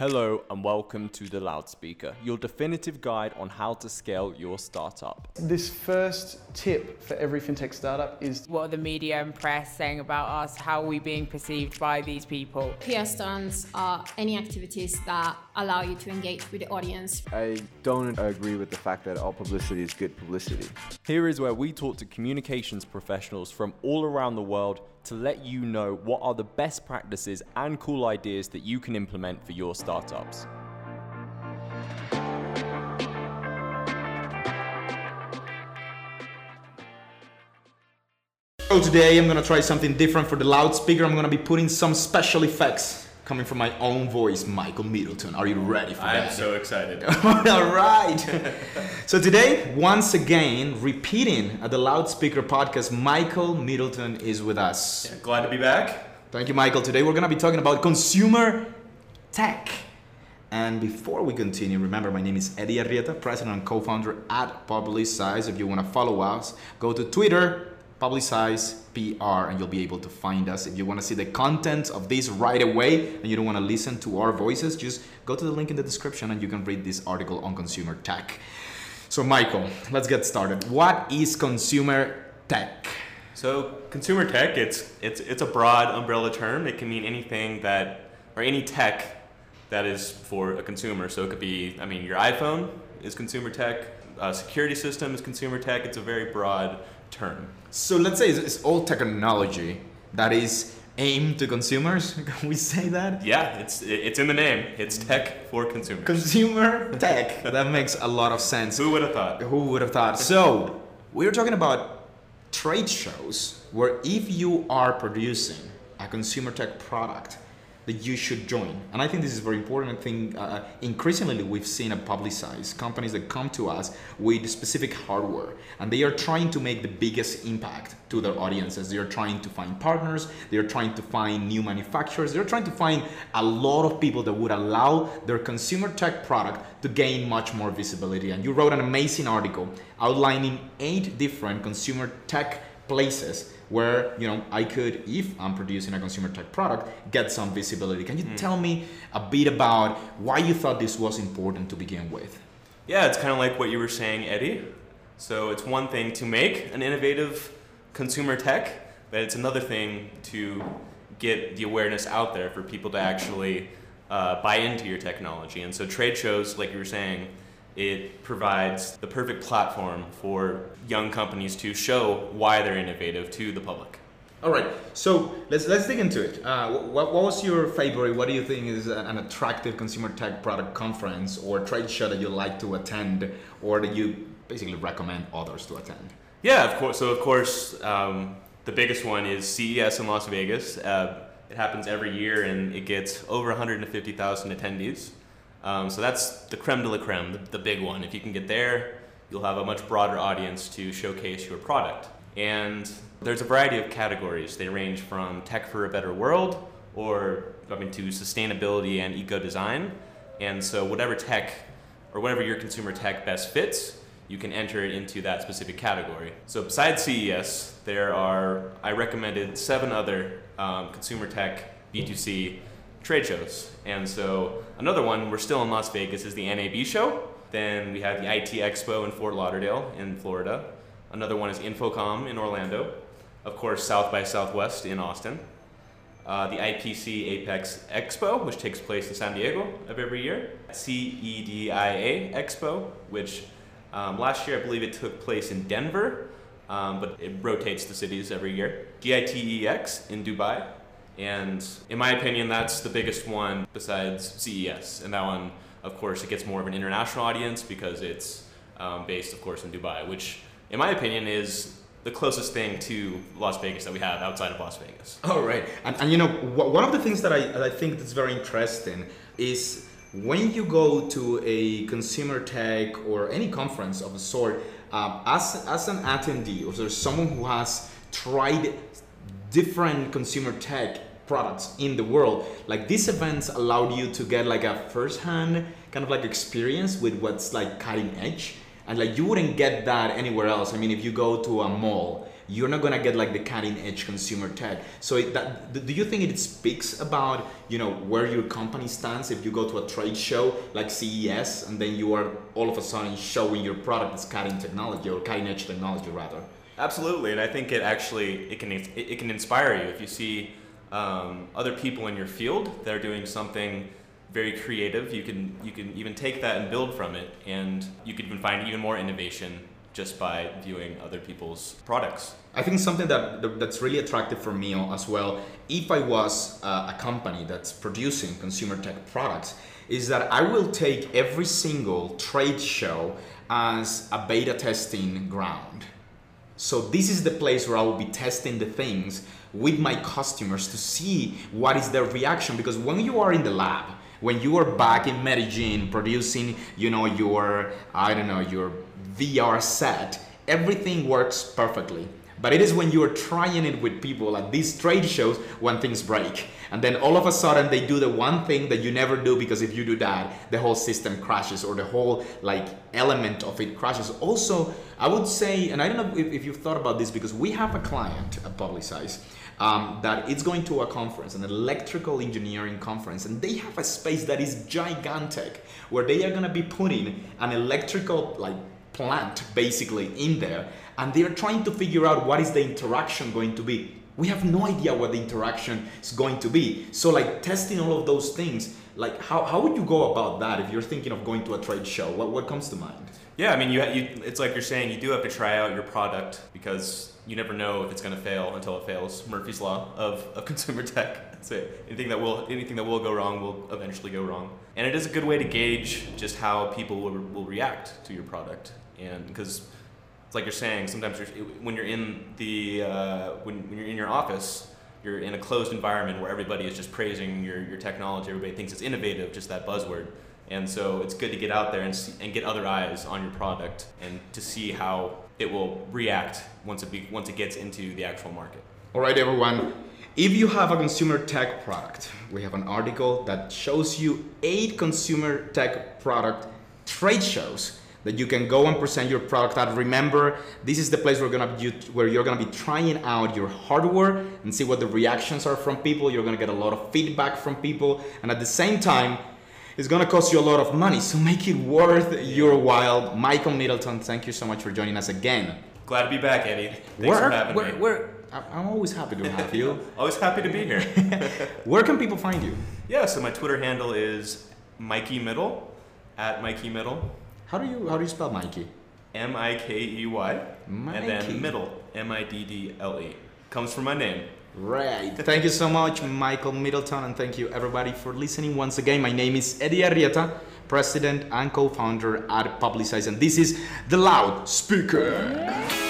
Hello and welcome to The Loudspeaker, your definitive guide on how to scale your startup. This first tip for every fintech startup is What are the media and press saying about us? How are we being perceived by these people? PR stunts are any activities that allow you to engage with the audience. I don't agree with the fact that all publicity is good publicity. Here is where we talk to communications professionals from all around the world to let you know what are the best practices and cool ideas that you can implement for your startups. So today I'm gonna try something different for the loudspeaker. I'm gonna be putting some special effects coming from my own voice, Michael Middleton. Are you ready for that? I'm so excited. All right. so today, once again, repeating at the loudspeaker podcast, Michael Middleton is with us. Glad to be back. Thank you, Michael. Today we're gonna be talking about consumer tech. And before we continue, remember my name is Eddie Arrieta, president and co-founder at Publicize. If you want to follow us, go to Twitter, Publicize PR, and you'll be able to find us. If you want to see the content of this right away and you don't want to listen to our voices, just go to the link in the description and you can read this article on consumer tech. So, Michael, let's get started. What is consumer tech? So consumer tech, it's it's it's a broad umbrella term. It can mean anything that or any tech that is for a consumer. So it could be, I mean, your iPhone is consumer tech. Security system is consumer tech. It's a very broad term. So let's say it's, it's all technology that is aimed to consumers. Can we say that? Yeah, it's it's in the name. It's tech for consumers. Consumer tech. that makes a lot of sense. Who would have thought? Who would have thought? So we're talking about trade shows where if you are producing a consumer tech product that you should join. And i think this is very important i think uh, increasingly we've seen a publicized companies that come to us with specific hardware and they are trying to make the biggest impact to their audiences. They are trying to find partners they are trying to find new manufacturers they're trying to find a lot of people that would allow their consumer tech product to gain much more visibility. And you wrote an amazing article outlining eight different consumer tech places where you know I could, if I'm producing a consumer tech product, get some visibility. Can you tell me a bit about why you thought this was important to begin with? Yeah, it's kind of like what you were saying, Eddie. So it's one thing to make an innovative consumer tech, but it's another thing to get the awareness out there for people to actually uh, buy into your technology. And so trade shows, like you were saying, it provides the perfect platform for young companies to show why they're innovative to the public. All right, so let's let's dig into it. Uh, what, what was your favorite? What do you think is an attractive consumer tech product conference or trade show that you like to attend, or that you basically recommend others to attend? Yeah, of course. So of course, um, the biggest one is CES in Las Vegas. Uh, it happens every year, and it gets over 150,000 attendees. Um, so that's the creme de la creme, the, the big one. If you can get there, you'll have a much broader audience to showcase your product. And there's a variety of categories. They range from tech for a better world, or I mean, to sustainability and eco design. And so whatever tech or whatever your consumer tech best fits, you can enter it into that specific category. So besides CES, there are I recommended seven other um, consumer tech B2C trade shows. And so another one, we're still in Las Vegas, is the NAB show. Then we have the IT Expo in Fort Lauderdale in Florida. Another one is InfoComm in Orlando. Of course, South by Southwest in Austin. Uh, the IPC Apex Expo, which takes place in San Diego of every year. CEDIA Expo, which um, last year I believe it took place in Denver, um, but it rotates the cities every year. GITEX in Dubai, and in my opinion, that's the biggest one besides CES. And that one, of course, it gets more of an international audience because it's um, based, of course, in Dubai, which, in my opinion, is the closest thing to Las Vegas that we have outside of Las Vegas. All right, and, and you know one of the things that I, I think that's very interesting is when you go to a consumer tech or any conference of a sort, um, as as an attendee or someone who has tried different consumer tech products in the world, like these events allowed you to get like a first-hand kind of like experience with what's like cutting edge. And like you wouldn't get that anywhere else. I mean if you go to a mall you're not gonna get like the cutting edge consumer tech. So it, that, do you think it speaks about you know where your company stands if you go to a trade show like CES and then you are all of a sudden showing your product as cutting technology or cutting edge technology rather? Absolutely, and I think it actually it can it, it can inspire you. If you see um, other people in your field that are doing something very creative. You can you can even take that and build from it, and you can even find even more innovation just by viewing other people's products. I think something that that's really attractive for me as well, if I was uh, a company that's producing consumer tech products, is that I will take every single trade show as a beta testing ground. So this is the place where I will be testing the things with my customers to see what is their reaction because when you are in the lab, when you are back in Medellin producing, you know, your I don't know, your VR set, everything works perfectly. But it is when you are trying it with people at these trade shows when things break. And then all of a sudden they do the one thing that you never do because if you do that, the whole system crashes or the whole like element of it crashes. Also, I would say, and I don't know if, if you've thought about this because we have a client at Publicize um, that it's going to a conference, an electrical engineering conference, and they have a space that is gigantic where they are going to be putting an electrical like plant basically in there and they are trying to figure out what is the interaction going to be. We have no idea what the interaction is going to be. So like testing all of those things like how, how would you go about that if you're thinking of going to a trade show? What, what comes to mind? Yeah i mean you, you it's like you're saying you do have to try out your product because you never know if it's going to fail until it fails. Murphy's law of, of consumer tech. That's it anything that will anything that will go wrong will eventually go wrong. And it is a good way to gauge just how people will, will react to your product and because it's like you're saying sometimes you're, when you're in the uh, when, when you're in your office you're in a closed environment where everybody is just praising your, your technology everybody thinks it's innovative just that buzzword. And so it's good to get out there and, see, and get other eyes on your product and to see how it will react once it, be, once it gets into the actual market. All right everyone. If you have a consumer tech product we have an article that shows you eight consumer tech product trade shows that you can go and present your product at. Remember, this is the place where, gonna be, where you're gonna be trying out your hardware and see what the reactions are from people. You're gonna get a lot of feedback from people, and at the same time, it's gonna cost you a lot of money. So make it worth your while. Michael Middleton, thank you so much for joining us again. Glad to be back, Eddie. Thanks where, for having where, me. Where, I'm always happy to have you. always happy to be here. where can people find you? Yeah, so my Twitter handle is Mikey Middle at Mikey Middle. How do you how do you spell Mikey? M I K E Y. And then middle. M I D D L E. Comes from my name. Right. Thank you so much, Michael Middleton, and thank you everybody for listening once again. My name is Eddie Arrieta, president and co-founder at Publicize, and this is the Loud Speaker.